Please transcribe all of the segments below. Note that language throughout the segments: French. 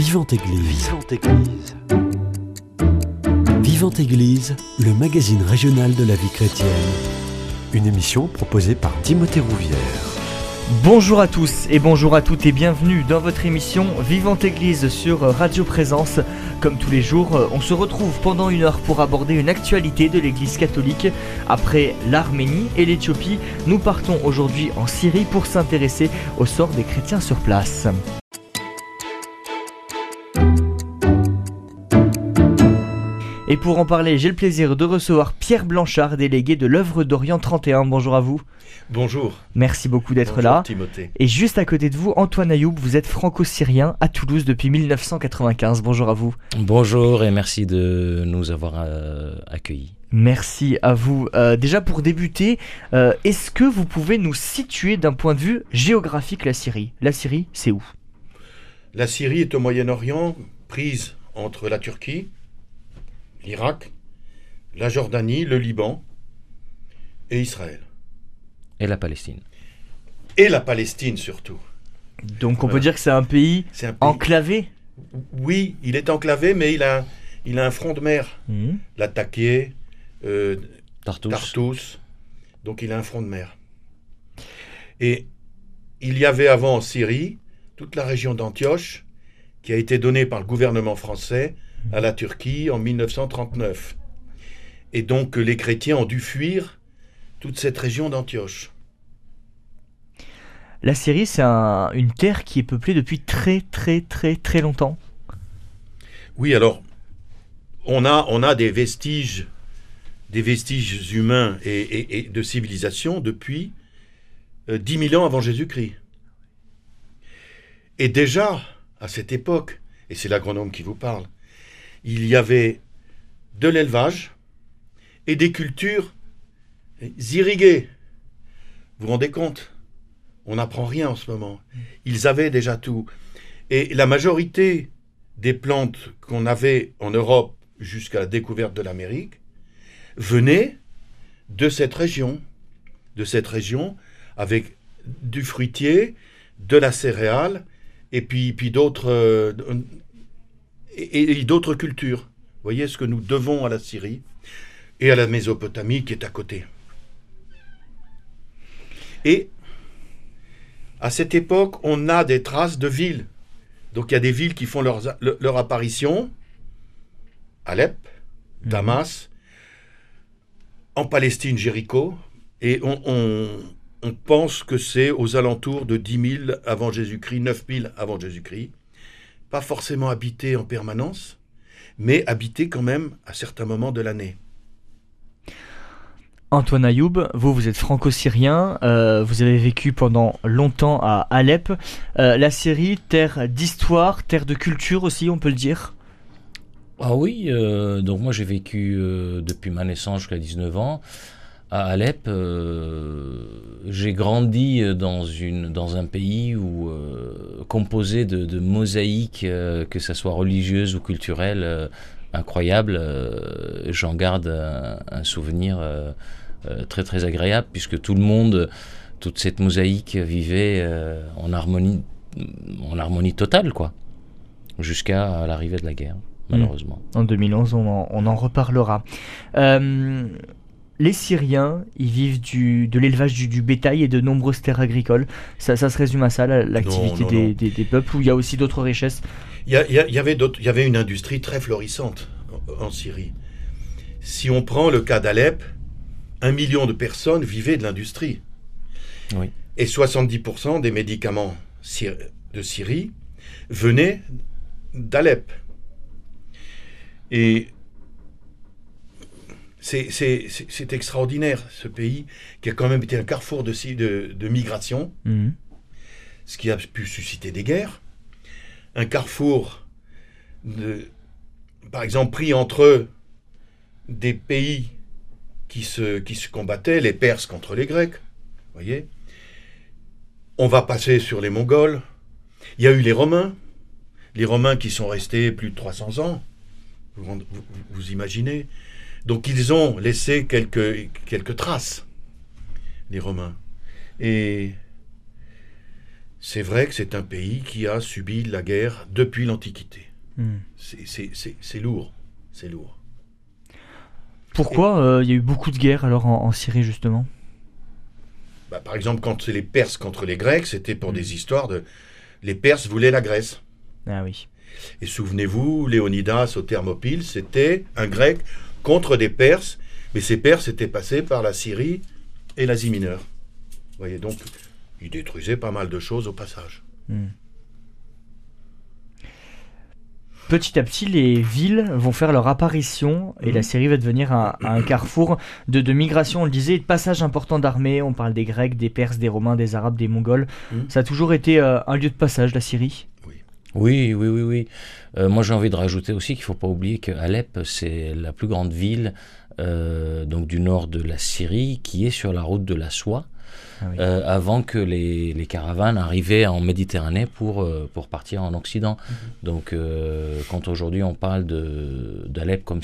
Vivante Église. Vivante Église. Vivante Église, le magazine régional de la vie chrétienne. Une émission proposée par Timothée Rouvière. Bonjour à tous et bonjour à toutes et bienvenue dans votre émission Vivante Église sur Radio Présence. Comme tous les jours, on se retrouve pendant une heure pour aborder une actualité de l'Église catholique. Après l'Arménie et l'Éthiopie, nous partons aujourd'hui en Syrie pour s'intéresser au sort des chrétiens sur place. Et pour en parler, j'ai le plaisir de recevoir Pierre Blanchard, délégué de l'œuvre d'Orient 31. Bonjour à vous. Bonjour. Merci beaucoup d'être Bonjour, là. Timothée. Et juste à côté de vous, Antoine Ayoub, vous êtes franco-syrien à Toulouse depuis 1995. Bonjour à vous. Bonjour et merci de nous avoir euh, accueillis. Merci à vous. Euh, déjà pour débuter, euh, est-ce que vous pouvez nous situer d'un point de vue géographique la Syrie? La Syrie, c'est où? La Syrie est au Moyen-Orient, prise entre la Turquie, l'Irak, la Jordanie, le Liban et Israël. Et la Palestine. Et la Palestine surtout. Donc on peut dire que c'est un pays C'est un pays- enclavé? Oui, il est enclavé, mais il a, il a un front de mer. Mhm. Latakia, euh, Tartous. Tartous. Donc il a un front de mer. Et il y avait avant en Syrie toute la région d'Antioche qui a été donnée par le gouvernement français à la Turquie en 1939. Et donc les chrétiens ont dû fuir toute cette région d'Antioche. La Syrie, c'est un- une terre qui est peuplée depuis très très très très longtemps. Oui, alors on a, on a des vestiges, des vestiges humains et, et- et de civilisation depuis euh, 10 000 ans avant Jésus-Christ. Et déjà, à cette époque, et c'est l'agronome qui vous parle, il y avait de l'élevage et des cultures irriguées. Vous vous rendez compte? On n'apprend rien en ce moment. Ils avaient déjà tout. Et la majorité des plantes qu'on avait en Europe jusqu'à la découverte de l'Amérique venaient de cette région, de cette région avec du fruitier, de la céréale et puis, puis d'autres euh, et, et d'autres cultures. Vous voyez ce que nous devons à la Syrie et à la Mésopotamie qui est à côté. Et à cette époque, on a des traces de villes. Donc il y a des villes qui font leur apparition. Alep, Damas, en Palestine, Jéricho. Et on, on- on pense que c'est aux alentours de 10 000 avant Jésus-Christ, 9 000 avant Jésus-Christ. Pas forcément habité en permanence, mais habité quand même à certains moments de l'année. Antoine Ayoub, vous, vous êtes franco-syrien, euh, vous avez vécu pendant longtemps à Alep. Euh, la Syrie, terre d'histoire, terre de culture aussi, on peut le dire? Ah oui, euh, donc moi j'ai vécu euh, depuis ma naissance jusqu'à 19 ans à Alep. euh, j'ai grandi euh, dans, une, dans un pays où, euh, composé de, de mosaïques, euh, que ce soit religieuses ou culturelles, incroyables. J'en garde un, un souvenir très très agréable puisque tout le monde, toute cette mosaïque vivait en harmonie, en harmonie totale, quoi, jusqu'à l'arrivée de la guerre, malheureusement. En 2011, on en, on en reparlera. Les Syriens, ils vivent du, de l'élevage du, du bétail et de nombreuses terres agricoles. Ça, ça se résume à ça, la- l'activité des, des- des peuples, où il y a aussi d'autres richesses. Il y, a- il y a- il y avait d'autres- il y avait une industrie très florissante en, en Syrie. Si on prend le cas d'Alep, un million de personnes vivaient de l'industrie. Oui. Et 70% des médicaments de Syrie venaient d'Alep. Et c'est- extraordinaire, ce pays, qui a quand même été un carrefour de, si- de- de migration Mhm. ce qui a pu susciter des guerres, un carrefour, de, par exemple, pris entre des pays qui se, qui se combattaient, les Perses contre les Grecs, voyez. On va passer sur les Mongols. Il y a eu les Romains, les Romains qui sont restés plus de 300 ans, vous, vous- vous- vous imaginez. Donc ils ont laissé quelques, quelques traces, les Romains. Et c'est vrai que c'est un pays qui a subi la guerre depuis l'Antiquité. Hmm. C'est- lourd, c'est lourd. Pourquoi euh, il y a eu beaucoup de guerres alors en, en Syrie justement? Bah, par exemple, quand c'est les Perses contre les Grecs, c'était pour Mm. des histoires de... Les Perses voulaient la Grèce. Ah oui. Et souvenez-vous, Léonidas au Thermopyle, c'était un Grec contre des Perses, mais ces Perses étaient passés par la Syrie et l'Asie mineure. Vous voyez, donc, ils détruisaient pas mal de choses au passage. Hmm. Petit à petit, les villes vont faire leur apparition et la Syrie va devenir un, un carrefour de, de migration, on le disait, et de passage important d'armées. On parle des Grecs, des Perses, des Romains, des Arabes, des Mongols. Mhm. Ça a toujours été euh, un lieu de passage, la Syrie. Oui, oui, oui, oui. Euh, moi, j'ai envie de rajouter aussi qu'il ne faut pas oublier que Alep, c'est la plus grande ville euh, donc du nord de la Syrie qui est sur la route de la soie. Ah oui. euh, avant que les, les caravanes arrivaient en Méditerranée pour, pour partir en Occident. Donc, euh, quand aujourd'hui on parle d'Alep comme,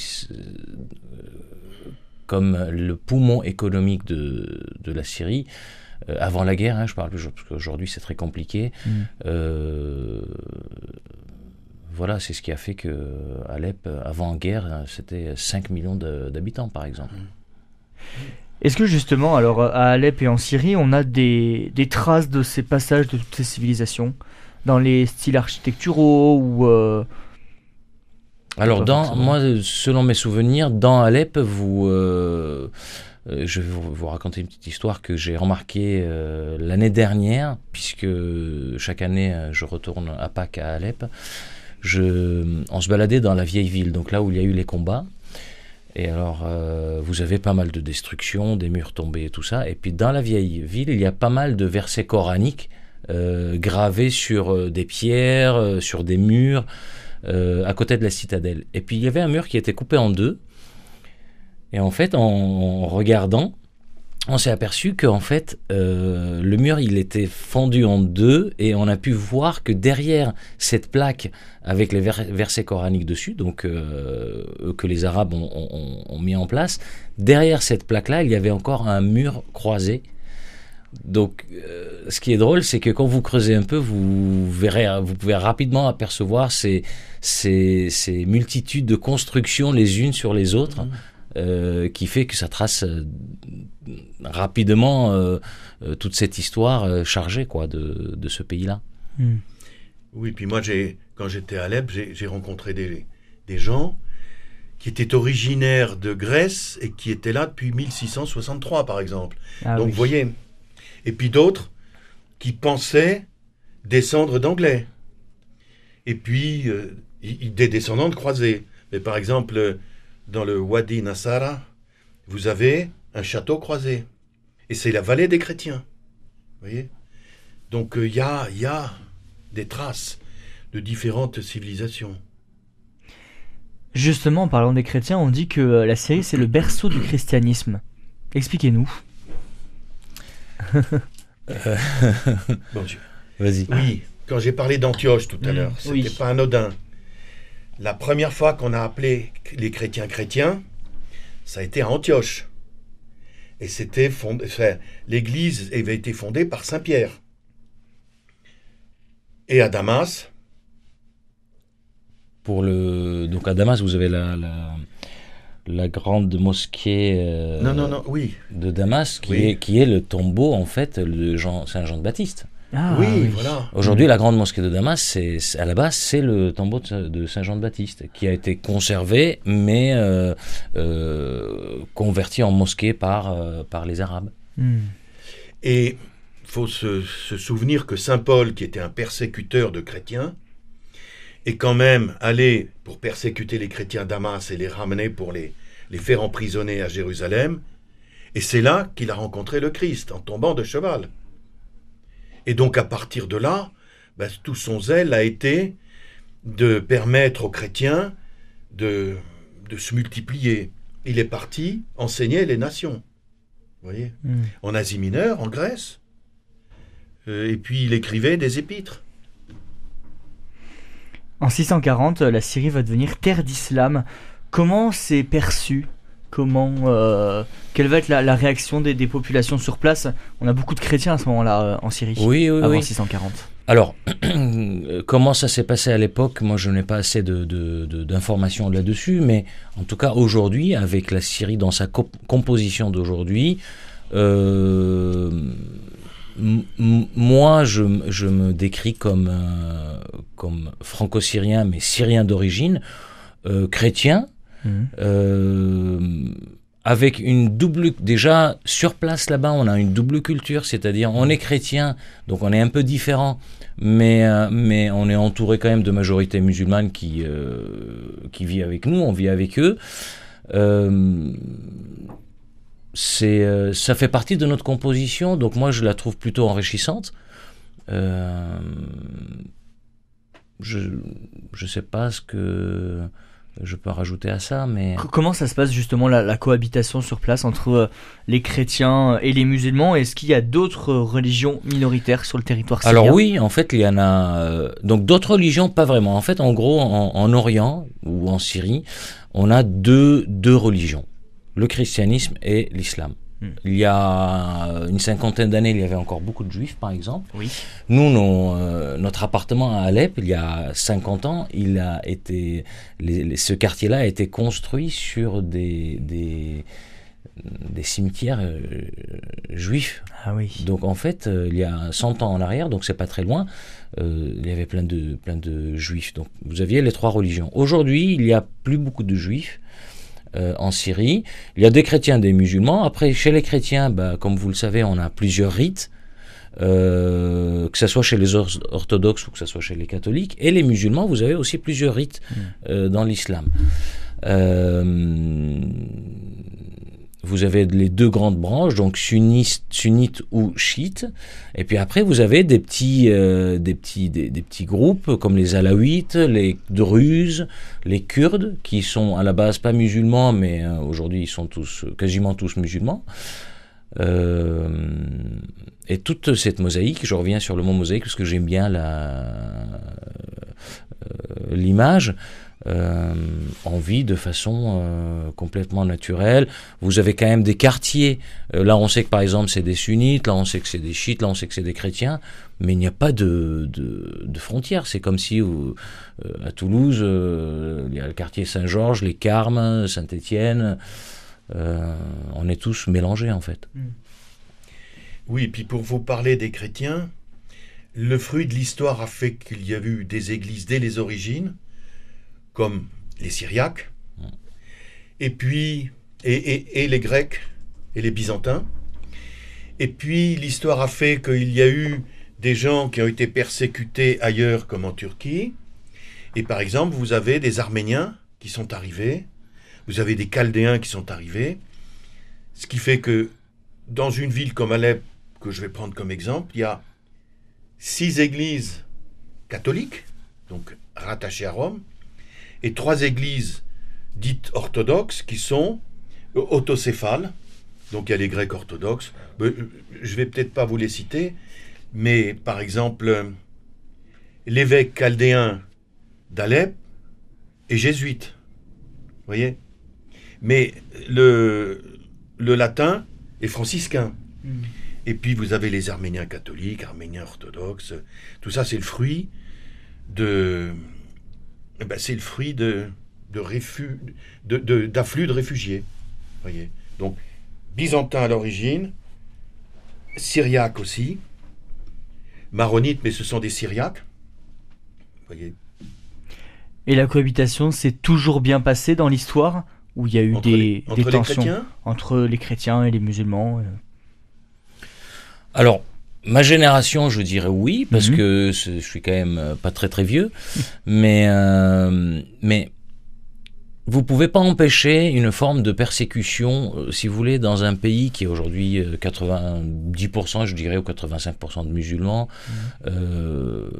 comme le poumon économique de, de la Syrie, euh, avant la guerre, hein, je parle, parce qu'aujourd'hui c'est très compliqué, Mm. euh, voilà, c'est ce qui a fait que Alep, avant guerre, c'était 5 millions d'habitants, par exemple. Est-ce que justement, alors à Alep et en Syrie, on a des, des traces de ces passages de toutes ces civilisations dans les styles architecturaux ou euh, Alors, dans, moi, selon mes souvenirs, dans Alep, vous, euh, euh, je vais vous, raconter une petite histoire que j'ai remarquée euh, l'année dernière, puisque chaque année, euh, je retourne à Pâques à Alep. Je, on se baladait dans la vieille ville, donc là où il y a eu les combats. Et alors, vous avez pas mal de destruction, des murs tombés et tout ça. Et puis, dans la vieille ville, il y a pas mal de versets coraniques gravés sur des pierres, sur des murs à côté de la citadelle. Et puis il y avait un mur qui était coupé en deux. Et en fait, en, regardant, on s'est aperçu que en fait, euh, le mur il était fendu en deux et on a pu voir que derrière cette plaque avec les vers- versets coraniques dessus, donc euh, que les Arabes ont, mis en place, derrière cette plaque-là, il y avait encore un mur croisé. Donc, euh, ce qui est drôle, c'est que quand vous creusez un peu, vous verrez, vous pouvez rapidement apercevoir ces, multitudes de constructions les unes sur les autres, euh, qui fait que ça trace euh, rapidement euh, euh, toute cette histoire euh, chargée quoi, de, de ce pays-là. hmm. Oui, puis moi, j'ai, quand j'étais à Alep, j'ai, rencontré des, des gens qui étaient originaires de Grèce et qui étaient là depuis 1663, par exemple. Ah Donc, oui. vous voyez. Et puis d'autres qui pensaient descendre d'anglais. Et puis, euh, des descendants de croisés. Mais par exemple, euh, dans le Wadi Nassara, vous avez un château croisé. Et c'est la vallée des chrétiens. Vous voyez? Donc, il y, a, y a des traces de différentes civilisations. Justement, en parlant des chrétiens, on dit que euh, la Syrie c'est le berceau du christianisme. Expliquez-nous. Bon Dieu. Vas-y. Oui, quand j'ai parlé d'Antioche tout à Mm, l'heure, c'était oui. pas anodin. La première fois qu'on a appelé les chrétiens chrétiens, ça a été à Antioche. Et c'était fondé, enfin, l'église avait été fondée par Saint Pierre. Et à Damas, Pour le, donc à Damas, vous avez la, la, la grande mosquée euh, non, non, non, oui, de Damas, qui, Oui. est, qui est le tombeau en fait de Jean, Saint Jean de Baptiste. Ah, oui, voilà. Aujourd'hui, la grande mosquée de Damas, c'est à la base, c'est le tombeau de, de Saint Jean de Baptiste, qui a été conservé, mais euh, euh, converti en mosquée par, euh, par les Arabes. Hmm. Et il faut se, se souvenir que Saint Paul, qui était un persécuteur de chrétiens, est quand même allé pour persécuter les chrétiens à Damas et les ramener pour les, les faire emprisonner à Jérusalem. Et c'est là qu'il a rencontré le Christ, en tombant de cheval. Et donc à partir de là, ben, tout son zèle a été de permettre aux chrétiens de, de se multiplier. Il est parti enseigner les nations. Vous voyez Hmm. en Asie mineure, en Grèce. Euh, et puis il écrivait des épîtres. En 640, la Syrie va devenir terre d'islam. Comment c'est perçu? Comment, euh, quelle va être la, réaction des, populations sur place On a beaucoup de chrétiens à ce moment-là euh, en Syrie. Oui, oui, avant 640. Alors, comment ça s'est passé à l'époque? Moi, je n'ai pas assez d'informations de, là-dessus, mais en tout cas, aujourd'hui, avec la Syrie dans sa composition d'aujourd'hui, euh, moi, je, me décris comme, comme franco-syrien, mais syrien d'origine, chrétien. Euh, avec une double déjà sur place là-bas on a une double culture c'est-à-dire on est chrétien donc on est un peu différent mais euh, mais on est entouré quand même de majorité musulmane qui euh, qui vit avec nous on vit avec eux. C'est ça fait partie de notre composition donc moi je la trouve plutôt enrichissante. Je je sais pas ce que je peux rajouter à ça, mais... Comment ça se passe justement la, cohabitation sur place entre euh, les chrétiens et les musulmans? Est-ce qu'il y a d'autres religions minoritaires sur le territoire syrien? Alors oui, en fait, il y en a... Euh, donc d'autres religions, pas vraiment. En fait, en gros, en, Orient ou en Syrie, on a deux, deux religions, le christianisme et l'islam. Il y a une cinquantaine d'années, il y avait encore beaucoup de juifs, par exemple. Oui. Nous, euh, notre appartement à Alep, il y a 50 ans, il a été, ce quartier-là a été construit sur des, des, cimetières euh, juifs. Ah oui. Donc en fait, euh, il y a 100 ans en arrière, donc c'est pas très loin, il y avait plein de, plein de juifs. Donc vous aviez les trois religions. Aujourd'hui, il n'y a plus beaucoup de juifs. Euh, en Syrie. Il y a des chrétiens, des musulmans. Après, chez les chrétiens, bah, comme vous le savez, on a plusieurs rites. Euh, que ce soit chez les orthodoxes ou que ce soit chez les catholiques. Et les musulmans, vous avez aussi plusieurs rites mm. euh, dans l'islam. Euh, vous avez les deux grandes branches, donc sunnite, ou chiite. Et puis après, vous avez des petits, euh, des petits, des, petits groupes comme les Alaouites, les Druzes, les Kurdes, qui sont à la base pas musulmans, mais euh, aujourd'hui ils sont tous, quasiment tous musulmans. Euh, et toute cette mosaïque, je reviens sur le mot mosaïque parce que j'aime bien l'image euh, en vie de façon euh, complètement naturelle. Vous avez quand même des quartiers. Euh, là, on sait que par exemple, c'est des sunnites, là, on sait que c'est des chiites, là, on sait que c'est des chrétiens, mais il n'y a pas de, de, frontières. C'est comme si à Toulouse, il y a le quartier Saint-Georges, les Carmes, Saint-Étienne. on est tous mélangés en fait. Hmm. Oui, et puis pour vous parler des chrétiens, le fruit de l'histoire a fait qu'il y a eu des églises dès les origines, comme les Syriaques, et puis les Grecs et les Byzantins. Et puis l'histoire a fait qu'il y a eu des gens qui ont été persécutés ailleurs comme en Turquie. Et par exemple, vous avez des Arméniens qui sont arrivés, vous avez des Chaldéens qui sont arrivés, ce qui fait que dans une ville comme Alep, que je vais prendre comme exemple, il y a six églises catholiques, donc rattachées à Rome, et trois églises dites orthodoxes qui sont autocéphales. Donc il y a les Grecs orthodoxes. Euh, je vais peut-être pas vous les citer, mais par exemple, l'évêque chaldéen d'Alep est jésuite. Vous voyez? Mais le, le latin est franciscain. Hmm. Et puis vous avez les Arméniens catholiques, Arméniens orthodoxes. Tout ça, c'est le fruit de, ben, c'est le fruit de, de d'afflux de, réfugiés. Voyez. Donc, byzantin à l'origine, syriaque aussi, maronite, mais ce sont des syriaques. Voyez. Et la cohabitation s'est toujours bien passée dans l'histoire où il y a eu des, tensions entre les chrétiens et les musulmans euh? Alors, Ma génération, je dirais oui, parce mhm. que je suis quand même euh, pas très très vieux, mais euh, mais vous pouvez pas empêcher une forme de persécution, euh, si vous voulez, dans un pays qui est aujourd'hui 90%, je dirais, ou 85% de musulmans. Mhm. Euh,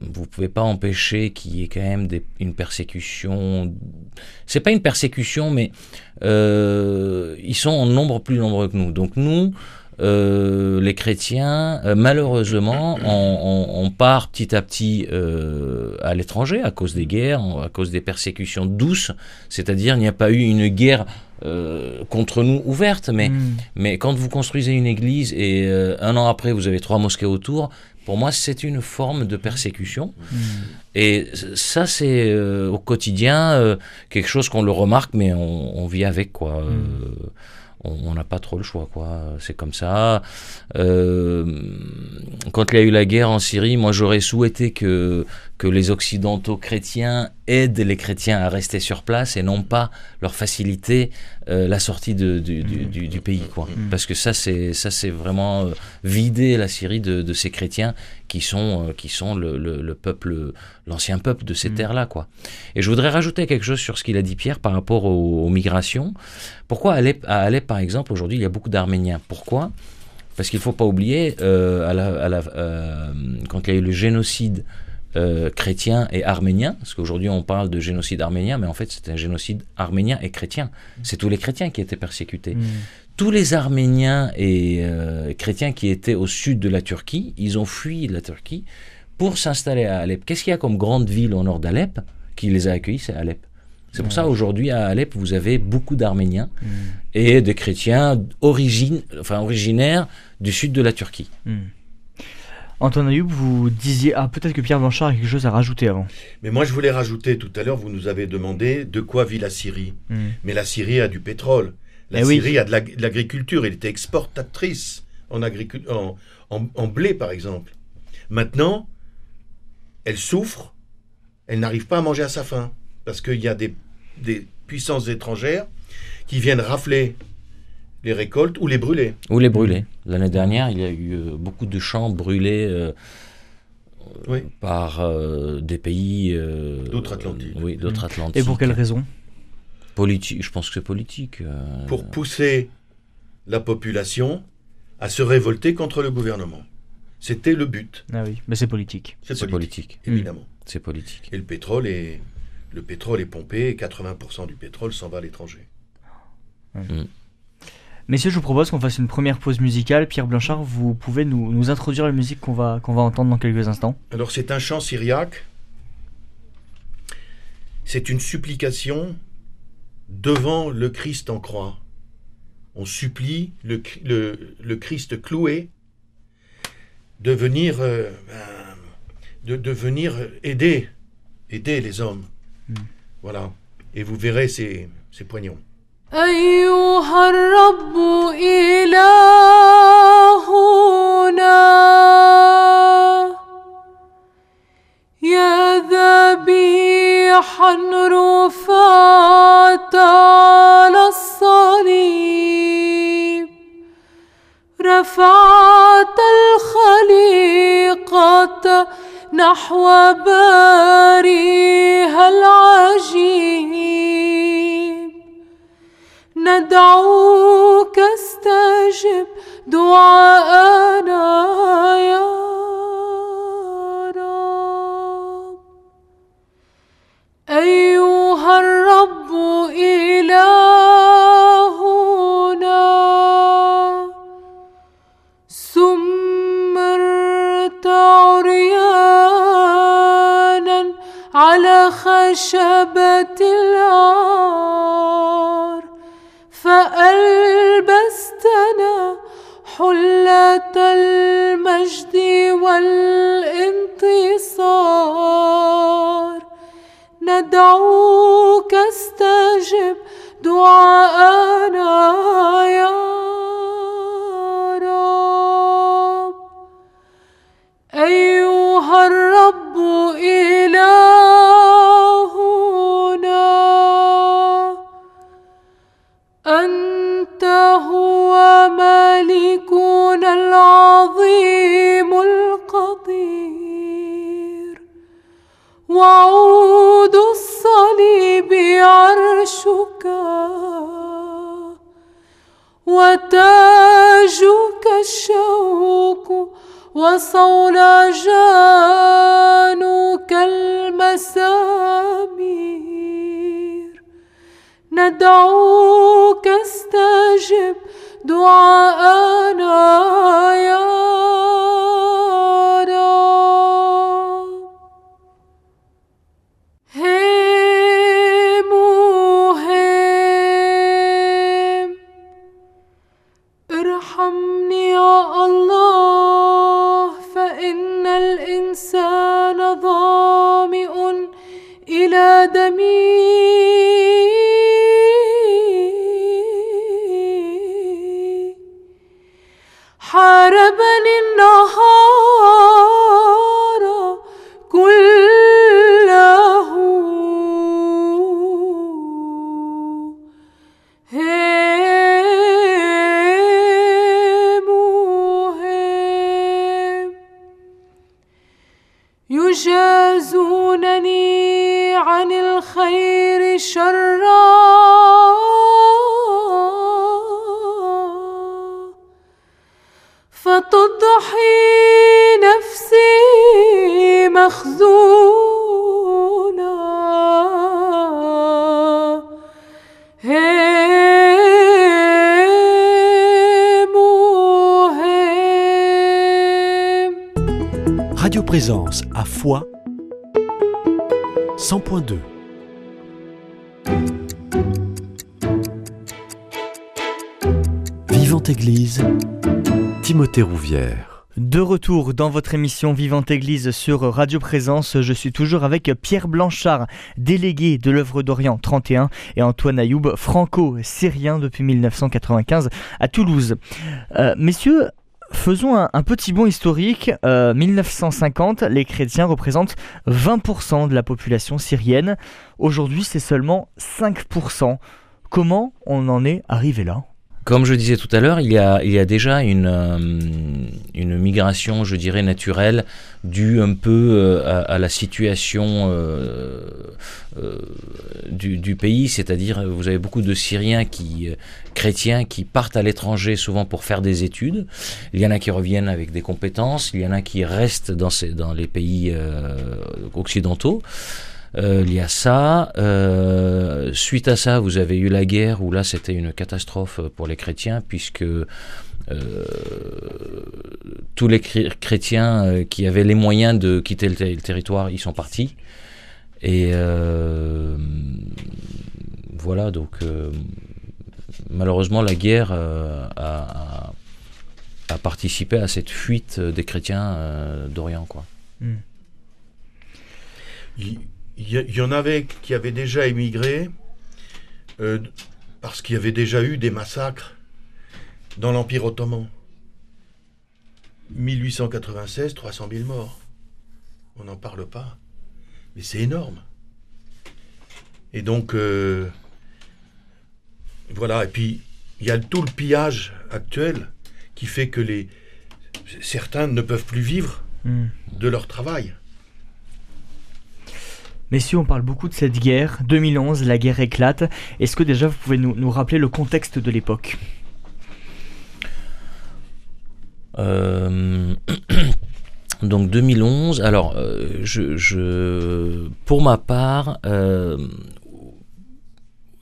vous pouvez pas empêcher qu'il y ait quand même des, une persécution. C'est pas une persécution, mais ils sont en nombre plus nombreux que nous. Donc nous, euh, les chrétiens, euh, malheureusement, on, part petit à petit euh, à l'étranger à cause des guerres, à cause des persécutions douces, c'est-à-dire il n'y a pas eu une guerre euh, contre nous ouverte, mais, Mm. mais quand vous construisez une église et euh, un an après vous avez trois mosquées autour, pour moi c'est une forme de persécution. Mm. Et ça c'est euh, au quotidien quelque chose qu'on le remarque, mais on, on vit avec quoi. Euh, on n'a pas trop le choix, quoi. C'est comme ça. Euh, quand il y a eu la guerre en Syrie, moi j'aurais souhaité que, que les Occidentaux chrétiens aident les chrétiens à rester sur place et non pas leur faciliter euh, la sortie de- du, du- du- du pays, quoi. Parce que ça, c'est ça, c'est vraiment euh, vider la Syrie de, de ces chrétiens qui sont, euh, qui sont le, le- le peuple, l'ancien peuple de ces terres-là, quoi. Et je voudrais rajouter quelque chose sur ce qu'il a dit Pierre par rapport aux, aux migrations. Pourquoi Alep, à Alep, par exemple, aujourd'hui, il y a beaucoup d'Arméniens? Pourquoi? Parce qu'il ne faut pas oublier, à la- à la- quand il y a eu le génocide euh, chrétien et arménien, parce qu'aujourd'hui on parle de génocide arménien, mais en fait c'est un génocide arménien et chrétien. C'est tous les chrétiens qui étaient persécutés. Mm. Tous les Arméniens et euh, chrétiens qui étaient au sud de la Turquie, ils ont fui la Turquie pour s'installer à Alep. Qu'est-ce qu'il y a comme grande ville au nord d'Alep qui les a accueillis? C'est Alep. C'est pour ça aujourd'hui à Alep vous avez beaucoup d'Arméniens Mm. et de chrétiens d'origine, enfin originaires du sud de la Turquie. Mm. Antoine Ayoub, vous disiez. Ah, peut-être que Pierre Blanchard a quelque chose à rajouter avant. Mais moi, je voulais rajouter, tout à l'heure, vous nous avez demandé de quoi vit la Syrie. Mm. Mais la Syrie a du pétrole. La Eh oui. Syrie a de l'ag- de l'agriculture. Elle était exportatrice en, en- en blé, par exemple. Maintenant, elle souffre. Elle n'arrive pas à manger à sa faim. Parce qu'il y a des, des puissances étrangères qui viennent rafler les récoltes ou les brûler. Ou les brûlés. L'année dernière, il y a eu euh, beaucoup de champs brûlés euh, Oui. par euh, des pays euh, D'outre-Atlantique. Oui, d'outre-Atlantique. Et pour quelle raison? Politique. Je pense que c'est politique. euh, Pour pousser la population à se révolter contre le gouvernement. C'était le but. Ah oui, mais c'est politique. C'est politique, politique. évidemment. C'est politique. Et le pétrole est, le pétrole est pompé et 80% du pétrole s'en va à l'étranger. Messieurs, je vous propose qu'on fasse une première pause musicale. Pierre Blanchard, vous pouvez nous, nous introduire la musique qu'on va, qu'on va entendre dans quelques instants. Alors c'est un chant syriaque. C'est une supplication devant le Christ en croix. On supplie le, le- le Christ cloué de venir, euh, ben, de, de venir aider, aider les hommes. Voilà. Et vous verrez ces, ces poignons. أيها الرب إلهنا يا ذبيحا رفعت على الصليب رفعت الخليقة نحو باريها العجيب. ندعوك استجب دعاءنا يا رب. أيها الرب إلهنا سمرت عريانا على خشبة والانتصار. ندعوك استجب دعاءنا يا رب. أيها الرب إلهنا أنت هو مالكنا العظيم القدير. وعود الصليب عرشك وتاجك الشوك وصولجانك المسامير. ندعوك استجب duaına yar. De retour dans votre émission Vivante Église sur Radio Présence, je suis toujours avec Pierre Blanchard, délégué de l'œuvre d'Orient 31, et Antoine Ayoub, franco-syrien depuis 1995 à Toulouse. Euh, messieurs, faisons un, petit bond historique. Euh, 1950, les chrétiens représentent 20% de la population syrienne. Aujourd'hui, c'est seulement 5%. Comment on en est arrivé là? Comme je disais tout à l'heure, il y a, il y a déjà une, euh, une migration, je dirais, naturelle, due un peu euh, à, la situation euh, du, pays, c'est-à-dire vous avez beaucoup de Syriens qui, chrétiens qui partent à l'étranger souvent pour faire des études. Il y en a qui reviennent avec des compétences, il y en a qui restent dans, les pays occidentaux. Euh, il y a ça. Euh, suite à ça, vous avez eu la guerre où là c'était une catastrophe pour les chrétiens puisque euh, tous les chré- chrétiens euh, qui avaient les moyens de quitter le, ter- le territoire, ils sont partis. Et euh, voilà, donc euh, malheureusement la guerre euh, a, a- a participé à cette fuite des chrétiens euh, d'Orient, quoi. Il il y, en avait qui avaient déjà émigré euh, parce qu'il y avait déjà eu des massacres dans l'Empire ottoman. 1896, 300 000 morts. On n'en parle pas. Mais c'est énorme. Et donc, euh, voilà. Et puis, il y a tout le pillage actuel qui fait que les, certains ne peuvent plus vivre Hmm. de leur travail. Messieurs, on parle beaucoup de cette guerre. 2011, la guerre éclate. Est-ce que déjà vous pouvez nous, rappeler le contexte de l'époque? Euh, donc 2011. Alors, euh, je, pour ma part, euh,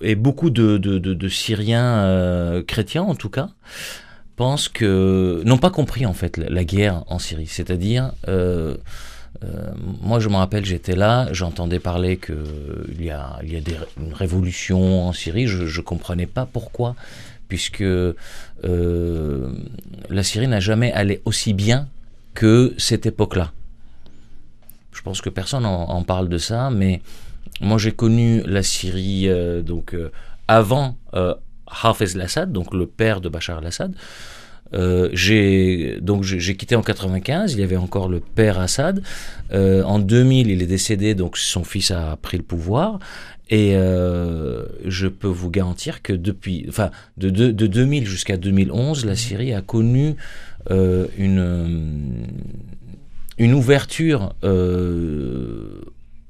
et beaucoup de, Syriens chrétiens en tout cas pensent que n'ont pas compris en fait la guerre en Syrie. C'est-à-dire, euh, moi je me rappelle, j'étais là, j'entendais parler que il y a, il y a des, une révolution en Syrie. Je, je comprenais pas pourquoi, puisque euh, la Syrie n'a jamais allé aussi bien que cette époque-là. Je pense que personne en, parle de ça, mais moi j'ai connu la Syrie euh, donc avant Hafez al-Assad, donc le père de Bachar al-Assad. Euh, j'ai donc j'ai quitté en 95. Il y avait encore le père Assad. Euh, en 2000, il est décédé, donc son fils a pris le pouvoir. Et euh, je peux vous garantir que depuis, enfin, de, de, de 2000 jusqu'à 2011, la Syrie a connu une une ouverture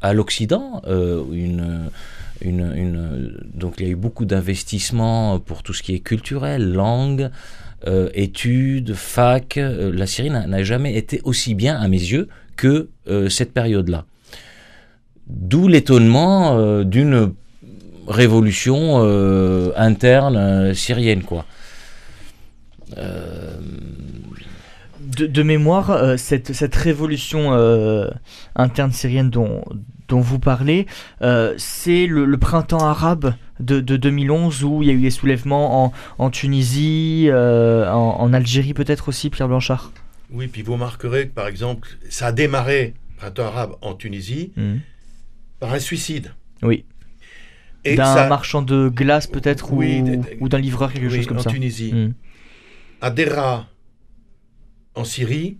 à l'Occident, donc il y a eu beaucoup d'investissements pour tout ce qui est culturel, langue, euh, études, fac. Euh, la Syrie n'a jamais été aussi bien, à mes yeux, que euh, cette période-là. D'où l'étonnement d'une révolution interne syrienne, quoi. De, de mémoire, cette, cette révolution interne syrienne dont, dont vous parlez, euh, c'est le, le printemps arabe de, de 2011 où il y a eu des soulèvements en, en Tunisie, euh, en, en Algérie peut-être aussi, Pierre Blanchard? Oui, puis vous remarquerez que par exemple, ça a démarré printemps arabe en Tunisie Mhm. par un suicide. Oui. D'un marchand de glace peut-être Oui, ou, d'un livreur, quelque oui, chose comme en ça. Tunisie. Mhm. À Dera, en Syrie,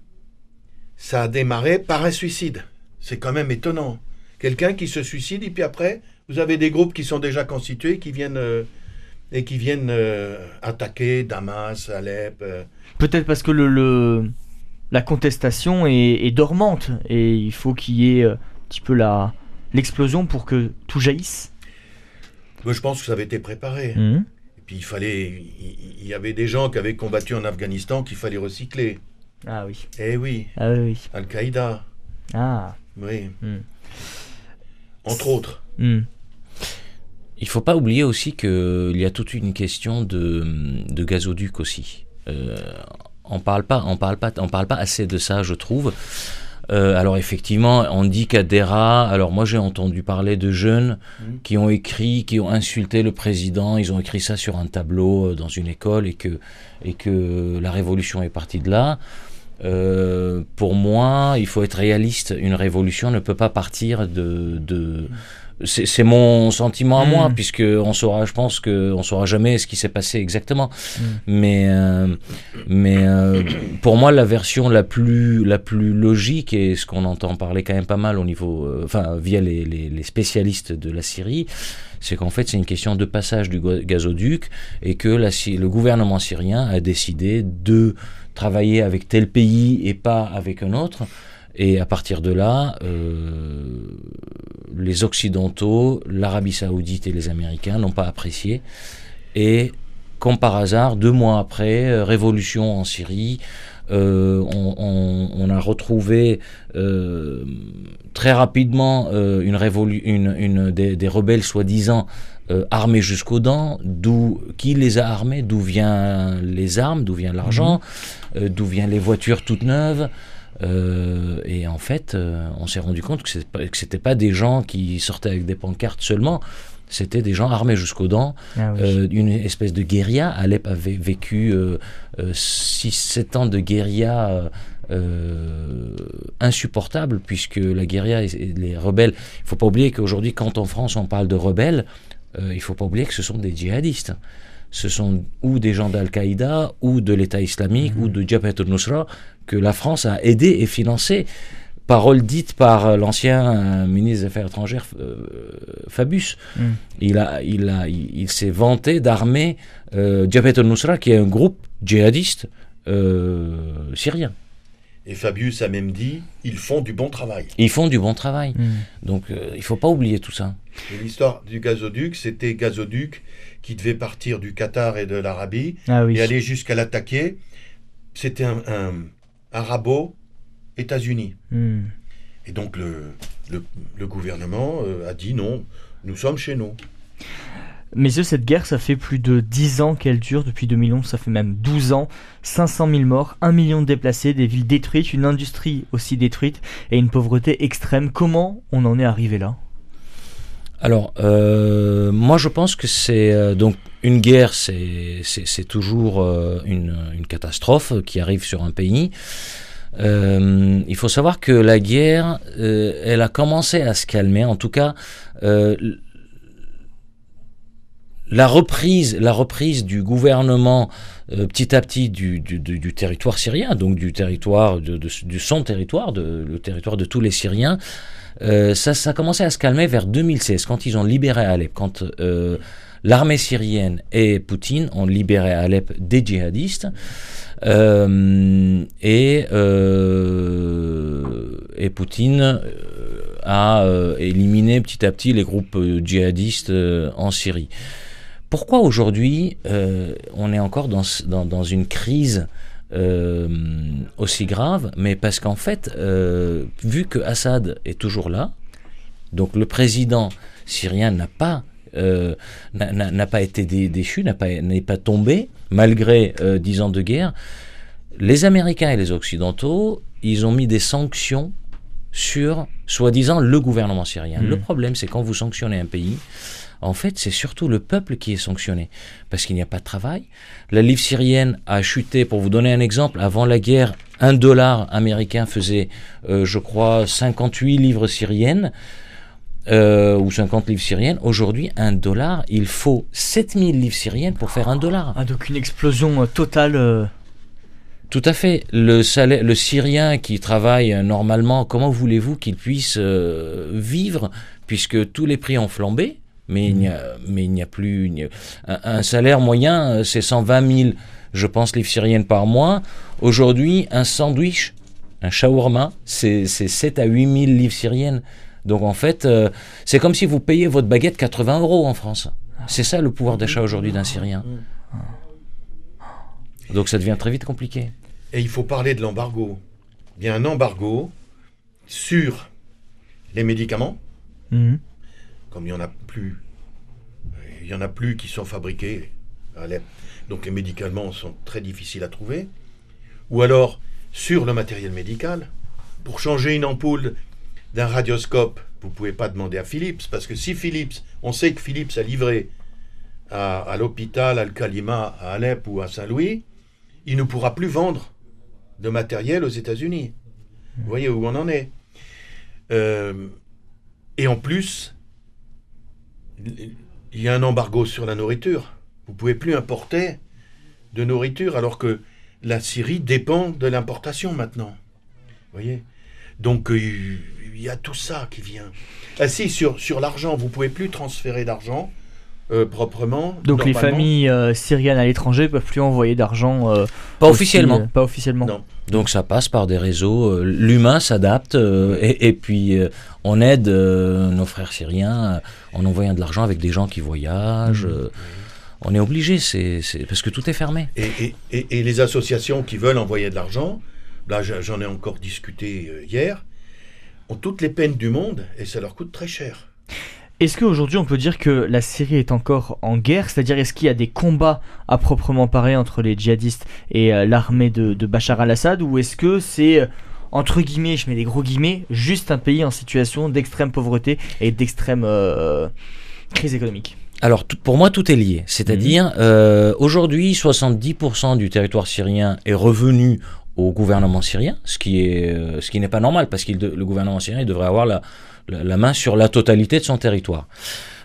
ça a démarré par un suicide. C'est quand même étonnant. Quelqu'un qui se suicide et puis après, vous avez des groupes qui sont déjà constitués qui viennent euh, et qui viennent euh, attaquer Damas, Alep. euh. Peut-être parce que le, le- la contestation est, est dormante et il faut qu'il y ait un petit peu la l'explosion pour que tout jaillisse. Moi, je pense que ça avait été préparé. Mhm. Et puis il fallait, il, il y avait des gens qui avaient combattu en Afghanistan qu'il fallait recycler. Ah oui. Eh oui, Ah oui. Al-Qaïda, Ah. oui, Hmm. Entre autres. Mhm. Il faut pas oublier aussi qu'il y a toute une question de, de gazoduc aussi. Euh, on parle pas, on parle pas, on parle pas assez de ça, je trouve. Euh, alors effectivement, on dit qu'à Dera, alors moi j'ai entendu parler de jeunes Mhm. qui ont écrit, qui ont insulté le président, ils ont écrit ça sur un tableau euh, dans une école et que, et que la révolution est partie de là. Euh, pour moi, il faut être réaliste. Une révolution ne peut pas partir de. de c'est mon sentiment à moi, puisque on saura, je pense que on saura jamais ce qui s'est passé exactement. Mm. Mais, euh, mais euh, pour moi, la version la plus la plus logique et ce qu'on entend parler quand même pas mal au niveau, enfin via les, les, les spécialistes de la Syrie, c'est qu'en fait c'est une question de passage du gazoduc et que la, le gouvernement syrien a décidé de travailler avec tel pays et pas avec un autre. Et à partir de là, euh, les Occidentaux, l'Arabie saoudite et les Américains n'ont pas apprécié. Et comme par hasard, deux mois après, euh, révolution en Syrie, euh, on, a retrouvé très rapidement une une, des rebelles soi-disant euh, armés jusqu'aux dents. D'où qui les a armés D'où viennent les armes D'où vient l'argent Euh, D'où viennent les voitures toutes neuves Euh, et en fait, euh, on s'est rendu compte que c'est pas- c'était pas des gens qui sortaient avec des pancartes seulement, c'était des gens armés jusqu'aux dents, Ah oui. euh, une espèce de guérilla. Alep avait vécu 6-7 ans de guérilla euh, euh, insupportable, puisque la guérilla et et les rebelles, il faut pas oublier qu'aujourd'hui, quand en France on parle de rebelles, euh, il faut pas oublier que ce sont des djihadistes. Ce sont ou des gens d'Al-Qaïda, ou de l'État islamique, ou de Jabhat al-Nusra, que la France a aidé et financé. Parole dite par l'ancien euh, ministre des Affaires étrangères euh, Fabius. Mm. Il, a, il, a, il, il s'est vanté d'armer Jabhat al-Nusra, qui est un groupe djihadiste syrien. Et Fabius a même dit, ils font du bon travail. Ils font du bon travail. Mhm. Donc euh, il faut pas oublier tout ça. Et l'histoire du gazoduc, c'était gazoduc qui devait partir du Qatar et de l'Arabie Ah oui. et aller jusqu'à l'attaquer. C'était un, un arabo-États-Unis. Mhm. Et donc le, le, le gouvernement euh, a dit non, nous sommes chez nous. Messieurs, cette guerre, ça fait plus de 10 ans qu'elle dure, depuis 2011, ça fait même 12 ans, 500 000 morts, 1 million de déplacés, des villes détruites, une industrie aussi détruite et une pauvreté extrême. Comment on en est arrivé là? Alors, euh, moi je pense que c'est euh, donc une guerre, c'est toujours euh, une, catastrophe qui arrive sur un pays. Il faut savoir que la guerre, elle a commencé à se calmer. En tout cas, la reprise, la reprise du gouvernement euh, petit à petit du, territoire syrien, donc du territoire de, son territoire, de, le territoire de tous les Syriens, euh, ça, a commencé à se calmer vers 2016, quand ils ont libéré Alep, quand euh, l'armée syrienne et Poutine ont libéré Alep des djihadistes. Euh, et, et Poutine a éliminé petit à petit les groupes djihadistes en Syrie. Pourquoi aujourd'hui euh, on est encore dans, dans, dans une crise euh, aussi grave? Mais parce qu'en fait, euh, vu que Assad est toujours là, donc le président syrien n'a pas euh, n'a- pas été dé- déchu, n'a pas n'est pas tombé malgré euh, dix ans de guerre. Les Américains et les Occidentaux, ils ont mis des sanctions sur soi-disant le gouvernement syrien. Le problème, c'est quand vous sanctionnez un pays, en fait, c'est surtout le peuple qui est sanctionné, parce qu'il n'y a pas de travail. La livre syrienne a chuté, pour vous donner un exemple, avant la guerre, un dollar américain faisait, euh, je crois, 58 livres syriennes. euh, ou 50 livres syriennes. Aujourd'hui, un dollar, il faut 7000 livres syriennes pour faire un dollar. Ah, donc une explosion euh, totale. Tout à fait. Le, salaire, le Syrien qui travaille euh, normalement, comment voulez-vous qu'il puisse euh, vivre puisque tous les prix ont flambé mais il n'y a, plus un, salaire moyen, euh, c'est 120 000, je pense, livres syriennes par mois. Aujourd'hui, un sandwich, un shawarma, c'est c'est 7 à 8 000 livres syriennes. Donc en fait, c'est comme si vous payez votre baguette 80 euros en France. C'est ça le pouvoir d'achat aujourd'hui d'un Syrien. Donc ça devient très vite compliqué. Et il faut parler de l'embargo. Il y a un embargo sur les médicaments, mhm. comme il n'y en a plus. Il y en a plus qui sont fabriqués à Alep. Donc les médicaments sont très difficiles à trouver. Ou alors sur le matériel médical. Pour changer une ampoule d'un radioscope, vous ne pouvez pas demander à Philips, parce que si Philips, on sait que Philips a livré à, à l'hôpital Al-Kalima à Alep ou à Saint-Louis, il ne pourra plus vendre de matériel aux États-Unis. Vous voyez où on en est. Euh, et en plus, il y a un embargo sur la nourriture. Vous pouvez plus importer de nourriture alors que la Syrie dépend de l'importation maintenant. Vous voyez Donc euh, il y a tout ça qui vient. Ah si, sur, sur l'argent, vous pouvez plus transférer d'argent euh, proprement. Donc les familles euh, syriennes à l'étranger peuvent plus envoyer d'argent. euh, Pas aussi, officiellement. euh, pas officiellement. Non. Donc ça passe par des réseaux. euh, L'humain s'adapte euh, et, et puis euh, on aide euh, nos frères syriens euh, en envoyant de l'argent avec des gens qui voyagent. euh, on est obligé, c'est parce que tout est fermé. Et, et- et- et les associations qui veulent envoyer de l'argent, là j'en ai encore discuté hier, ont toutes les peines du monde et ça leur coûte très cher. Est-ce qu'aujourd'hui on peut dire que la Syrie est encore en guerre? C'est-à-dire est-ce qu'il y a des combats à proprement parler entre les djihadistes et euh, l'armée de, de Bachar al-Assad? Ou est-ce que c'est, euh, entre guillemets, je mets des gros guillemets, juste un pays en situation d'extrême pauvreté et d'extrême euh, crise économique? Alors tout- pour moi tout est lié. C'est-à-dire euh, aujourd'hui 70% du territoire syrien est revenu au gouvernement syrien, ce qui est ce qui n'est pas normal parce que le gouvernement syrien il devrait avoir la, la, main sur la totalité de son territoire.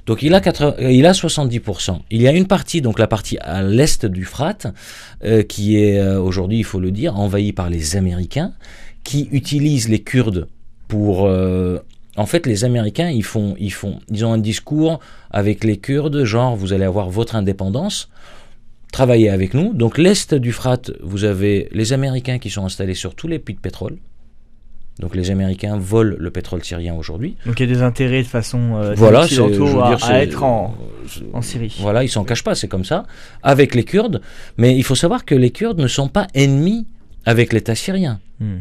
Donc il a, 80 euh, il 70%. Y a une partie, donc la partie à l'est du Frat, euh, qui est euh, aujourd'hui, il faut le dire, envahie par les Américains, qui utilisent les Kurdes pour... en fait, les Américains, ils font, ils font, ils ont un discours avec les Kurdes, genre vous allez avoir votre indépendance, travaillez avec nous. Donc l'est du Frat, vous avez les Américains qui sont installés sur tous les puits de pétrole. Donc les Américains volent le pétrole syrien aujourd'hui. Donc il y a des intérêts de façon euh, Voilà, je veux à, dire, à c'est- être en, c'est- en Syrie. Voilà, ils s'en cachent pas, c'est comme ça. Avec les Kurdes, mais il faut savoir que les Kurdes ne sont pas ennemis avec l'État syrien. Hmm.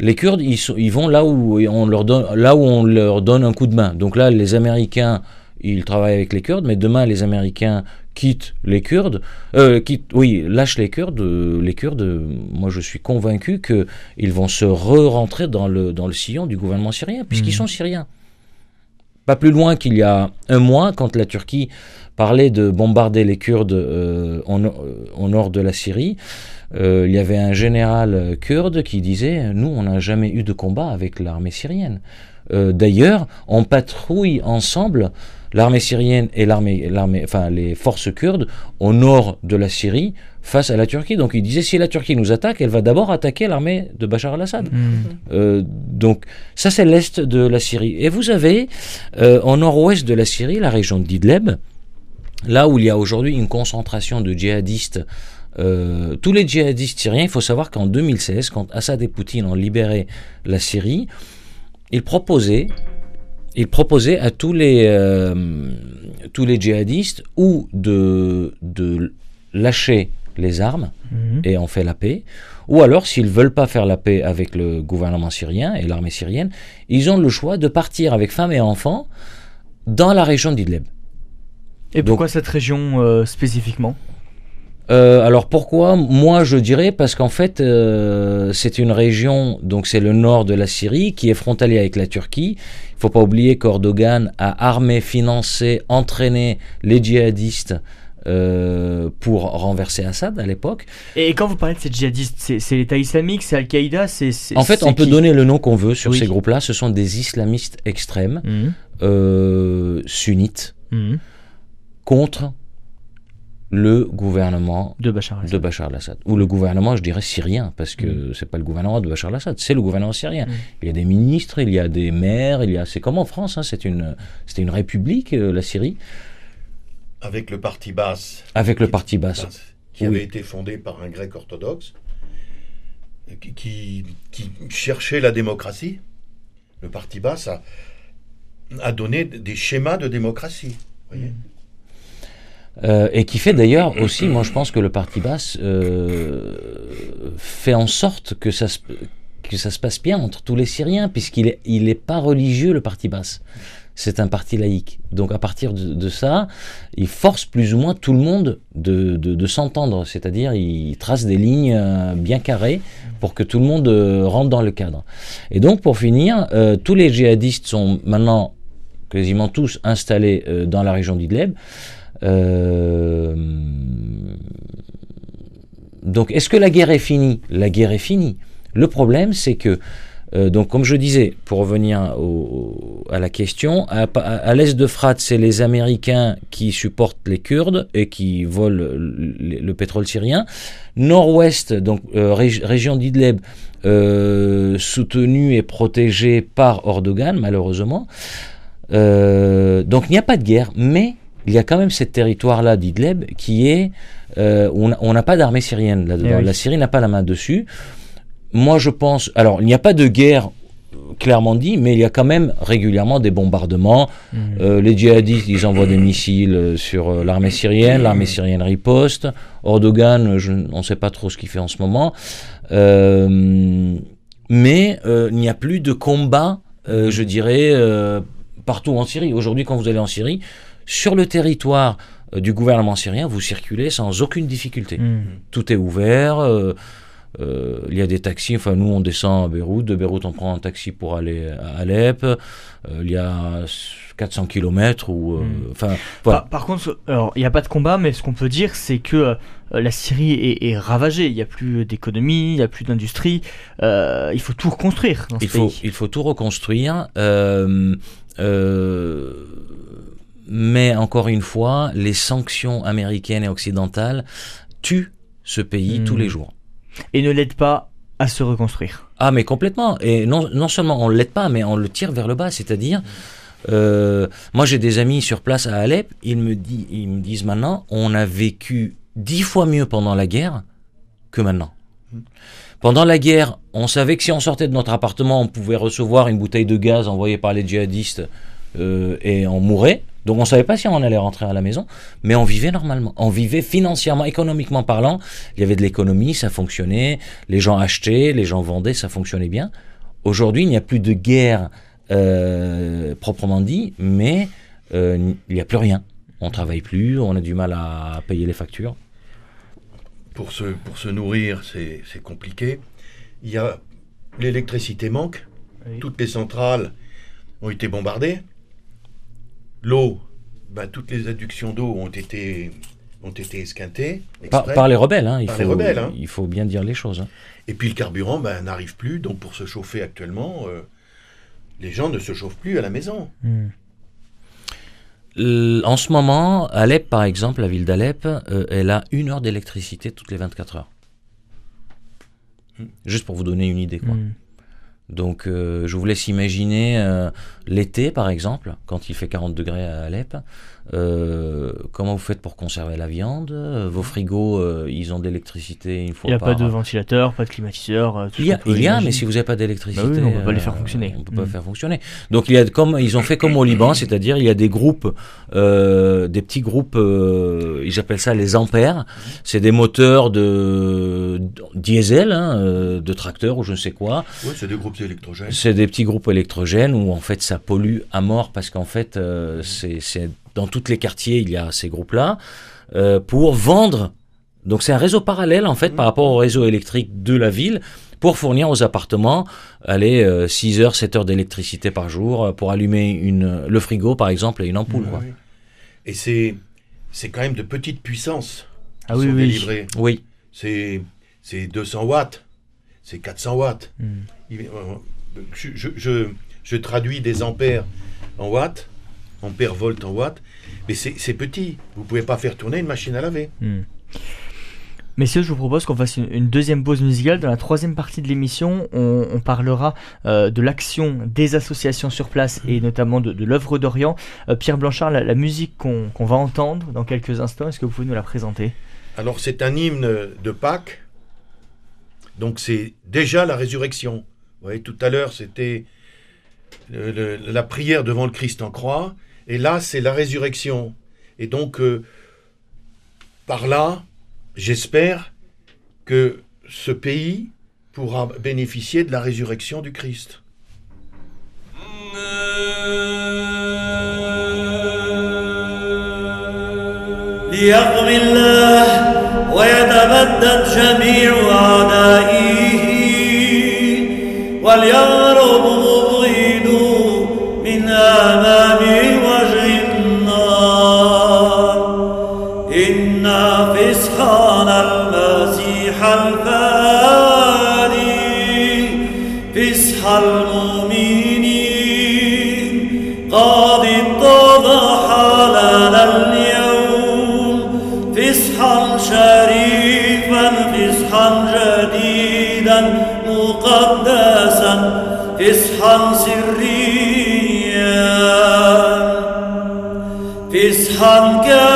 Les Kurdes, ils, sont- ils vont là où on leur donne, là où on leur donne un coup de main. Donc là, les Américains, ils travaillent avec les Kurdes, mais demain, les Américains quittent les Kurdes, euh, quittent, oui, lâchent les Kurdes. euh, les Kurdes, euh, moi, je suis convaincu que ils vont se re-rentrer dans le dans le sillon du gouvernement syrien, puisqu'ils Mhm. sont syriens. Pas plus loin qu'il y a un mois, quand la Turquie parlait de bombarder les Kurdes euh, en- au nord de la Syrie, euh, il y avait un général kurde qui disait Nous, on n'a jamais eu de combat avec l'armée syrienne. D'ailleurs, on patrouille ensemble, l'armée syrienne et l'armée, l'armée, enfin les forces kurdes, au nord de la Syrie face à la Turquie. Donc il disait si la Turquie nous attaque, elle va d'abord attaquer l'armée de Bachar al-Assad. Hmm. Euh, donc ça c'est l'est de la Syrie. Et vous avez euh, au nord-ouest de la Syrie la région d'Idleb, là où il y a aujourd'hui une concentration de djihadistes. Euh, tous les djihadistes syriens, il faut savoir qu'en 2016, quand Assad et Poutine ont libéré la Syrie, ils proposaient, ils proposaient à tous les, euh, tous les djihadistes ou de, de lâcher les armes Mhm. et on fait la paix. Ou alors, s'ils veulent pas faire la paix avec le gouvernement syrien et l'armée syrienne, ils ont le choix de partir avec femmes et enfants dans la région d'Idlib. Et pourquoi cette région euh, spécifiquement? Euh, alors pourquoi Moi je dirais? Parce qu'en fait euh, c'est une région, donc c'est le nord de la Syrie qui est frontalier avec la Turquie. Il faut pas oublier qu'Erdogan a armé, financé, entraîné les djihadistes euh, pour renverser Assad à l'époque. Et quand vous parlez de ces djihadistes, c'est l'État islamique, c'est Al-Qaïda, c'est. En fait on peut donner le nom qu'on veut sur Oui. ces groupes-là. Ce sont des islamistes extrêmes, euh, sunnites, mhm. contre le gouvernement De Bachar al-Assad. de Bachar al-Assad. Ou le gouvernement, je dirais, syrien, parce que Mm. c'est pas le gouvernement de Bachar al-Assad, c'est le gouvernement syrien. Mm. Il y a des ministres, il y a des maires, il y a... C'est comme en France, hein, c'est une, c'était une république, euh, la Syrie, Avec le parti basse. avec le parti basse. basse, qui Oui. avait été fondé par un grec orthodoxe, qui, qui, qui cherchait la démocratie. Le parti basse a, a donné des schémas de démocratie. vous voyez. Euh, et qui fait d'ailleurs aussi, moi je pense que le parti basse euh, fait en sorte que ça, se, que ça se passe bien entre tous les Syriens, puisqu'il n'est il est pas religieux, le parti basse. C'est un parti laïque. Donc à partir de, ça, il force plus ou moins tout le monde de, de, s'entendre, c'est-à-dire il trace des lignes euh, bien carrées pour que tout le monde euh, rentre dans le cadre. Et donc pour finir, tous les djihadistes sont maintenant quasiment tous installés dans la région d'Idleb. Euh, donc, est-ce que la guerre est finie? La guerre est finie. Le problème, c'est que, euh, donc, comme je disais, pour revenir à la question, à, l'est de Frat, c'est les Américains qui supportent les Kurdes et qui volent le, le pétrole syrien. Nord-ouest, donc euh, rég- région d'Idleb, soutenue et protégée par Erdogan, malheureusement. Donc il n'y a pas de guerre, mais il y a quand même ce territoire-là d'Idleb qui est... euh, on n'a- pas d'armée syrienne là-dedans. Eh oui. La Syrie n'a pas la main dessus. Moi je pense... Alors il n'y a pas de guerre euh, clairement dit, mais il y a quand même régulièrement des bombardements. Mhm. Euh, les djihadistes, ils envoient des missiles sur l'armée syrienne, l'armée syrienne riposte. Erdogan, je- on ne sait pas trop ce qu'il fait en ce moment. Euh, mais euh, il n'y a plus de combat, je dirais, partout en Syrie. Aujourd'hui, quand vous allez en Syrie, sur le territoire euh, du gouvernement syrien, vous circulez sans aucune difficulté. Mhm. Tout est ouvert. euh, euh, il y a des taxis. Enfin, nous, on descend à Beyrouth. De Beyrouth, on prend un taxi pour aller à Alep. Euh, il y a 400 km ou. euh, Mm. Enfin, voilà. Par, par contre, alors il n'y a pas de combat, mais ce qu'on peut dire, c'est que la Syrie est, est ravagée. Il n'y a plus d'économie, il n'y a plus d'industrie. Il faut tout reconstruire dans ce il faut, il faut tout reconstruire. euh, mais encore une fois, les sanctions américaines et occidentales tuent ce pays tous les jours. Et ne l'aide pas à se reconstruire. Ah, mais complètement. Et non, non seulement on ne l'aide pas, mais on le tire vers le bas. C'est-à-dire, euh, moi j'ai des amis sur place à Alep, ils me, dit- ils me disent maintenant, on a vécu dix fois mieux pendant la guerre que maintenant. Pendant la guerre, on savait que si on sortait de notre appartement, on pouvait recevoir une bouteille de gaz envoyée par les djihadistes euh, et on mourait. Donc on savait pas si on allait rentrer à la maison, mais on vivait normalement. On vivait financièrement, économiquement parlant. Il y avait de l'économie, ça fonctionnait. Les gens achetaient, les gens vendaient, ça fonctionnait bien. Aujourd'hui, il n'y a plus de guerre euh, proprement dit, mais euh, il n'y a plus rien. On travaille plus, on a du mal à payer les factures. Pour se, pour se nourrir, c'est c'est compliqué. Il y a l'électricité manque. Oui. Toutes les centrales ont été bombardées. L'eau, ben, toutes les adductions d'eau ont été, ont été esquintées. Par, les rebelles, hein, il, Par faut, les rebelles, hein. il faut bien dire les choses. hein. Et puis le carburant ben, n'arrive plus. Donc pour se chauffer actuellement, euh, les gens ne se chauffent plus à la maison. L- En ce moment, Alep, par exemple, la ville d'Alep, euh, elle a une heure d'électricité toutes les 24 heures. Juste pour vous donner une idée. Quoi. Mhm. Donc, euh, je vous laisse imaginer euh, l'été, par exemple, quand il fait 40 degrés à Alep. Euh, comment vous faites pour conserver la viande? Vos frigos, euh, ils ont de l'électricité une fois Il n'y a par pas de ventilateur, pas de climatiseur. euh, tout Il y a, il y a, mais si vous n'avez pas d'électricité, Bah oui, on peut pas les faire fonctionner. On peut pas Mm. faire fonctionner. Donc il y a comme ils ont fait comme au Liban, c'est-à-dire il y a des groupes, euh, des petits groupes, euh, ils appellent ça les ampères. C'est des moteurs de diesel, hein, de tracteurs ou je ne sais quoi. Ouais, c'est des groupes électrogènes. C'est des petits groupes électrogènes où en fait ça pollue à mort parce qu'en fait euh, c'est- dans tous les quartiers il y a ces groupes-là euh, pour vendre Donc c'est un réseau parallèle en fait par rapport au réseau électrique de la ville pour fournir aux appartements allez, euh, 6 heures, 7 heures d'électricité par jour euh, pour allumer une, le frigo par exemple et une ampoule. quoi. Oui. Et c'est, c'est quand même de petites puissances qui Ah oui, sont oui. délivrées. Oui. C'est, c'est 200 watts, c'est 400 watts. Il- euh, Je, je- je- je traduis des ampères en watts, ampères volt en watts, mais c'est, petit. Vous pouvez pas faire tourner une machine à laver. Hmm. Messieurs, je vous propose qu'on fasse une, deuxième pause musicale. Dans la troisième partie de l'émission, on, on parlera euh, de l'action des associations sur place et notamment de, de l'œuvre d'Orient. Euh, Pierre Blanchard, la, la musique qu'on va entendre dans quelques instants, est-ce que vous pouvez nous la présenter? Alors c'est un hymne de Pâques, donc c'est déjà la résurrection. Vous voyez, tout à l'heure c'était la prière devant le Christ en croix, et là c'est la résurrection. Et donc euh, par là, j'espère que ce pays pourra bénéficier de la résurrection du Christ. ليقم الله ويتبدد جميع أعدائه وليهرب مبغض من أمام الفادي فسح المؤمنين. قد اتضح لنا اليوم فسحا شريفا فسحا جديدا مقدسا فسحا سريا فسحا كامل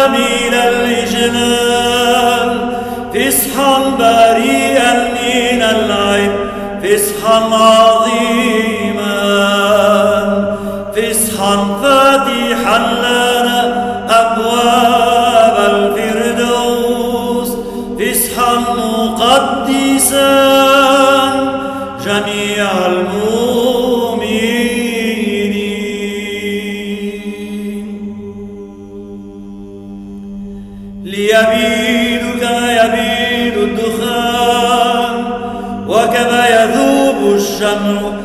الشمع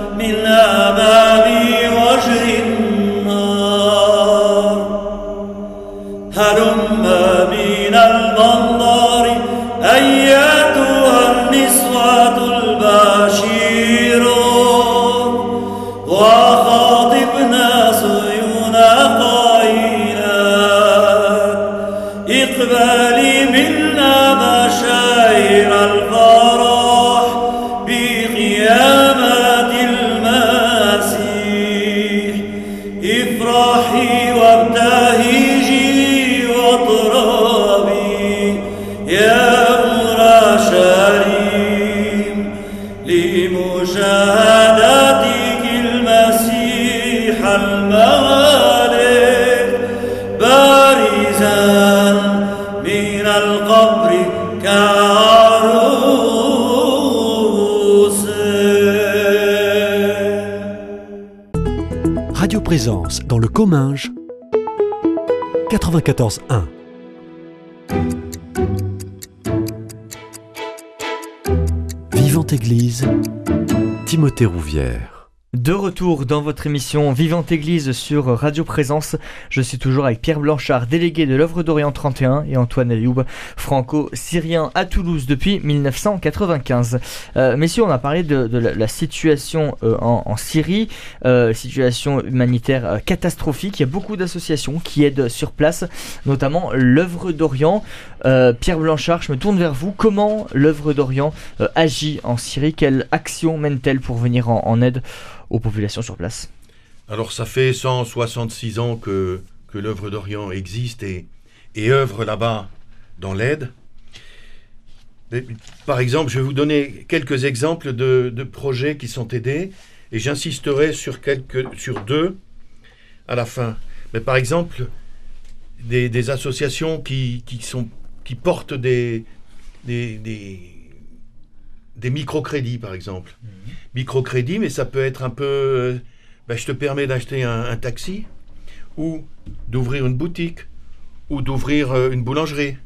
لمشاهدتك المسيح المالك بارزا من القبر كعروس Radio Présence dans le Comminges 94.1 Vivante Église Timothée Rouvière De retour dans votre émission Vivante Église sur Radio Présence, je suis toujours avec Pierre Blanchard, délégué de l'œuvre d'Orient 31 et Antoine Ayoub, franco-syrien à Toulouse depuis 1995. Euh, messieurs, on a parlé de, la, situation euh, en, Syrie, euh, situation humanitaire euh, catastrophique. Il y a beaucoup d'associations qui aident sur place, notamment l'œuvre d'Orient. Pierre Blanchard, je me tourne vers vous. Comment l'œuvre d'Orient agit en Syrie? Quelle action mène-t-elle pour venir en, en aide aux populations sur place Alors ça fait 166 ans que, que l'œuvre d'Orient existe et, et œuvre là-bas dans l'aide. Par exemple, je vais vous donner quelques exemples de, de projets qui sont aidés et j'insisterai sur, quelques, sur deux à la fin. Mais par exemple, des, des associations qui, qui, sont, qui portent des, des, des, des microcrédits, par exemple. Microcrédit, mais ça peut être un peu... euh, ben, je te permets d'acheter un, taxi ou d'ouvrir une boutique ou d'ouvrir euh, une boulangerie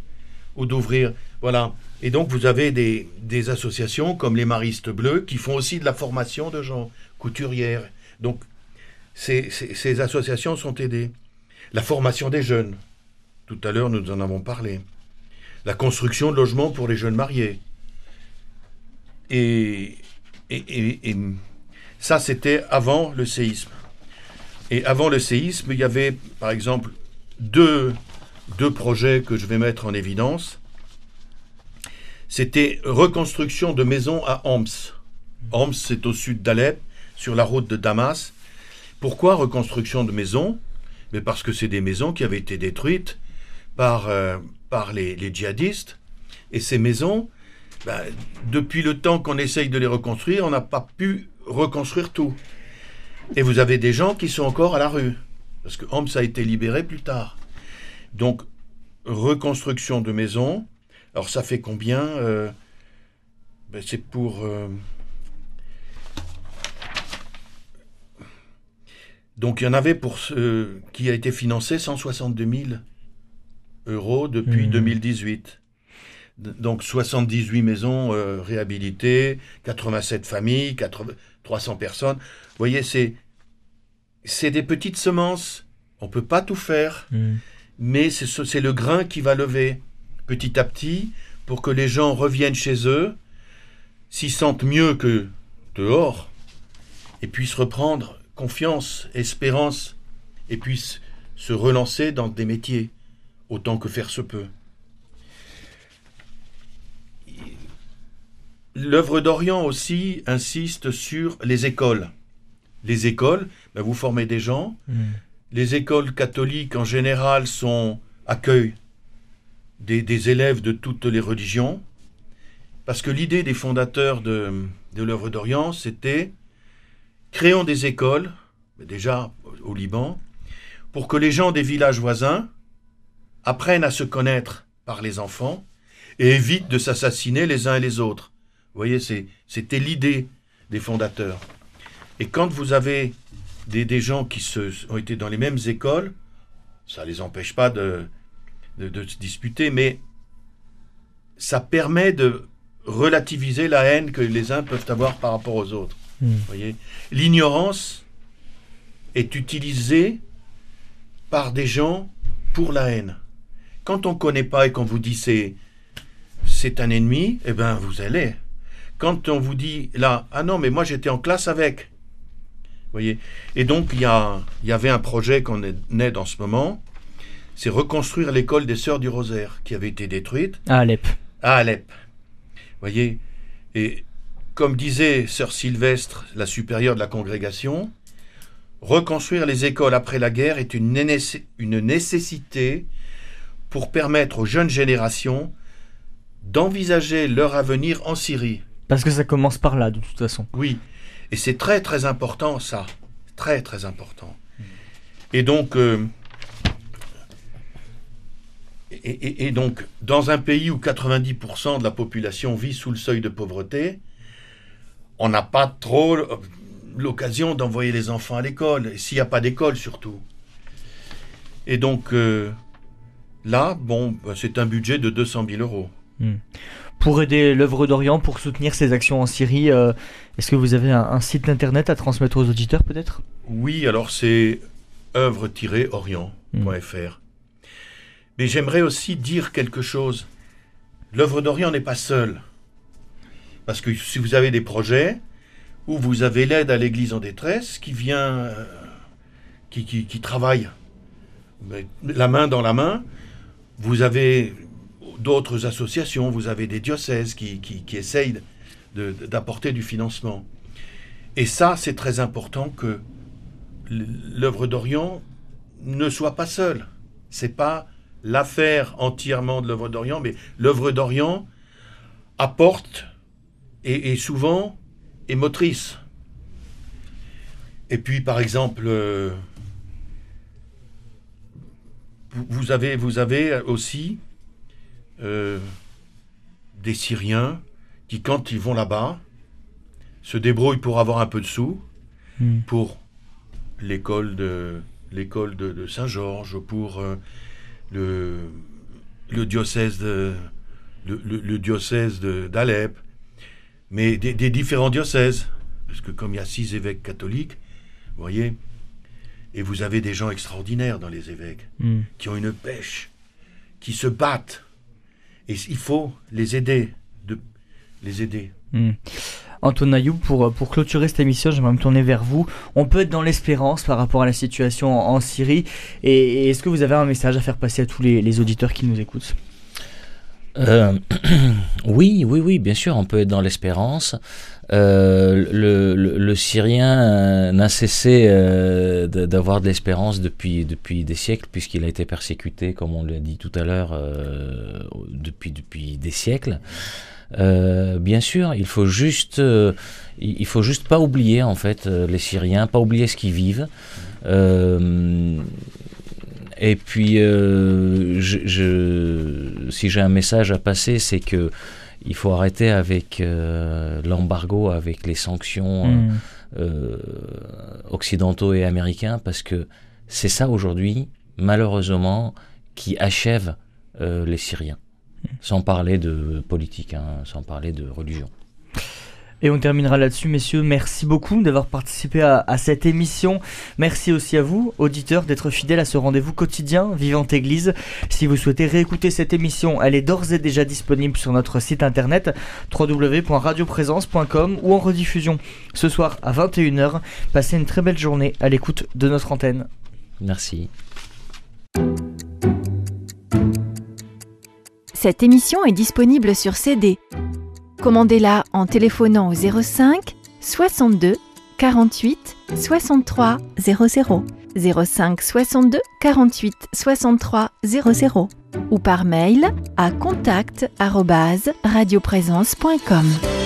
ou d'ouvrir... Voilà. Et donc, vous avez des, associations comme les Maristes Bleus qui font aussi de la formation de gens, couturières. Donc, ces, ces- ces associations sont aidées. La formation des jeunes. Tout à l'heure, nous en avons parlé. La construction de logements pour les jeunes mariés. Et, et, ça, c'était avant le séisme. Et avant le séisme, il y avait, par exemple, deux, deux projets que je vais mettre en évidence. C'était reconstruction de maisons à Homs. Homs, c'est au sud d'Alep, sur la route de Damas. Pourquoi reconstruction de maisons? Mais parce que c'est des maisons qui avaient été détruites par, euh, par les djihadistes. Et ces maisons, ben, depuis le temps qu'on essaye de les reconstruire, on n'a pas pu reconstruire tout. Et vous avez des gens qui sont encore à la rue. Parce que Homs a été libéré plus tard. Donc, reconstruction de maisons. Alors, ça fait combien euh, ben, C'est pour. euh, Donc, il y en avait pour ce qui a été financé 162 000 euros depuis Mhm. 2018. Donc 78 maisons euh, réhabilitées, 87 familles, 80 300 personnes. Vous voyez, c'est c'est des petites semences. On peut pas tout faire, Mm. mais c'est ce- c'est le grain qui va lever petit à petit pour que les gens reviennent chez eux, s'y sentent mieux que dehors, et puissent reprendre confiance, espérance, et puissent se relancer dans des métiers, autant que faire se peut. L'œuvre d'Orient aussi insiste sur les écoles. Les écoles, ben, vous formez des gens. Mm. Les écoles catholiques en général sont accueillent des, des élèves de toutes les religions. Parce que l'idée des fondateurs de, de l'œuvre d'Orient, c'était créons des écoles, mais déjà au Liban, pour que les gens des villages voisins apprennent à se connaître par les enfants et évitent de s'assassiner les uns et les autres. Vous voyez, c'était l'idée des fondateurs. Et quand vous avez des, des gens qui se, ont été dans les mêmes écoles, ça ne les empêche pas de, de, de se disputer, mais ça permet de relativiser la haine que les uns peuvent avoir par rapport aux autres. Mm. Vous voyez L'ignorance est utilisée par des gens pour la haine. Quand on ne connaît pas et qu'on vous dit c'est c'est un ennemi, eh ben vous allez. Quand on vous dit là, ah non, mais moi j'étais en classe avec. Voyez? Et donc il y, a, il y avait un projet qu'on est dans ce moment, c'est reconstruire l'école des Sœurs du Rosaire, qui avait été détruite À Alep. à Alep. Vous voyez? Et comme disait Sœur Sylvestre, la supérieure de la congrégation, reconstruire les écoles après la guerre est une nécessité pour permettre aux jeunes générations d'envisager leur avenir en Syrie. Parce que ça commence par là, de toute façon. Oui, et c'est très très important ça, très très important. Et donc, euh, et, et- et donc, dans un pays où 90% de la population vit sous le seuil de pauvreté, on n'a pas trop euh, l'occasion d'envoyer les enfants à l'école, s'il n'y a pas d'école surtout. Et donc, euh, là, bon, bah, c'est un budget de 200 000 euros. Pour aider l'œuvre d'Orient, pour soutenir ses actions en Syrie, euh, est-ce que vous avez un, un site internet à transmettre aux auditeurs peut-être? Oui, alors c'est œuvre-orient.fr. Mais j'aimerais aussi dire quelque chose. L'œuvre d'Orient n'est pas seule. Parce que si vous avez des projets où vous avez l'aide à l'Église en détresse qui vient, euh, qui, qui, qui travaille mais la main dans la main, vous avez d'autres associations, vous avez des diocèses qui, essayent d'apporter du financement. Et ça, c'est très important que l'œuvre d'Orient ne soit pas seule. C'est pas l'affaire entièrement de l'œuvre d'Orient, mais l'œuvre d'Orient apporte et, souvent est motrice. Et puis, par exemple, euh, vous avez, vous avez aussi euh, des Syriens qui, quand ils vont là-bas, se débrouillent pour avoir un peu de sous, Hmm. pour l'école de l'école de, de Saint-Georges, pour euh, le, le diocèse de, le, le- le diocèse de- d'Alep, mais des, des différents diocèses. Parce que comme il y a six évêques catholiques, vous voyez, et vous avez des gens extraordinaires dans les évêques, Hmm. qui ont une pêche, qui se battent. Et il faut les aider, de, les aider. Hmm. Antoine Ayoub, pour, pour clôturer cette émission, j'aimerais me tourner vers vous. On peut être dans l'espérance par rapport à la situation en, en Syrie. Et, et est-ce que vous avez un message à faire passer à tous les, les auditeurs qui nous écoutent? Euh, oui, oui, oui, bien sûr, on peut être dans l'espérance. Euh, le, Syrien euh, n'a cessé euh, d'avoir de l'espérance depuis, depuis des siècles, puisqu'il a été persécuté, comme on l'a dit tout à l'heure, depuis, depuis des siècles. Bien sûr, il faut juste, il faut juste pas oublier en fait les Syriens, pas oublier ce qu'ils vivent. Et puis, si j'ai un message à passer, c'est que il faut arrêter avec euh, l'embargo, avec les sanctions euh, Hmm. euh, occidentaux et américains, parce que c'est ça aujourd'hui, malheureusement, qui achève les Syriens. Sans parler de politique, hein, sans parler de religion. Et on terminera là-dessus, messieurs. Merci beaucoup d'avoir participé à, à cette émission. Merci aussi à vous, auditeurs, d'être fidèles à ce rendez-vous quotidien Vivante Église. Si vous souhaitez réécouter cette émission, elle est d'ores et déjà disponible sur notre site internet www.radioprésence.com ou en rediffusion ce soir à 21h. Passez une très belle journée à l'écoute de notre antenne. Merci. Cette émission est disponible sur CD. Commandez-la en téléphonant au 05 62 48 63 00 05 62 48 63 00 ou par mail à contact@radioprésence.com.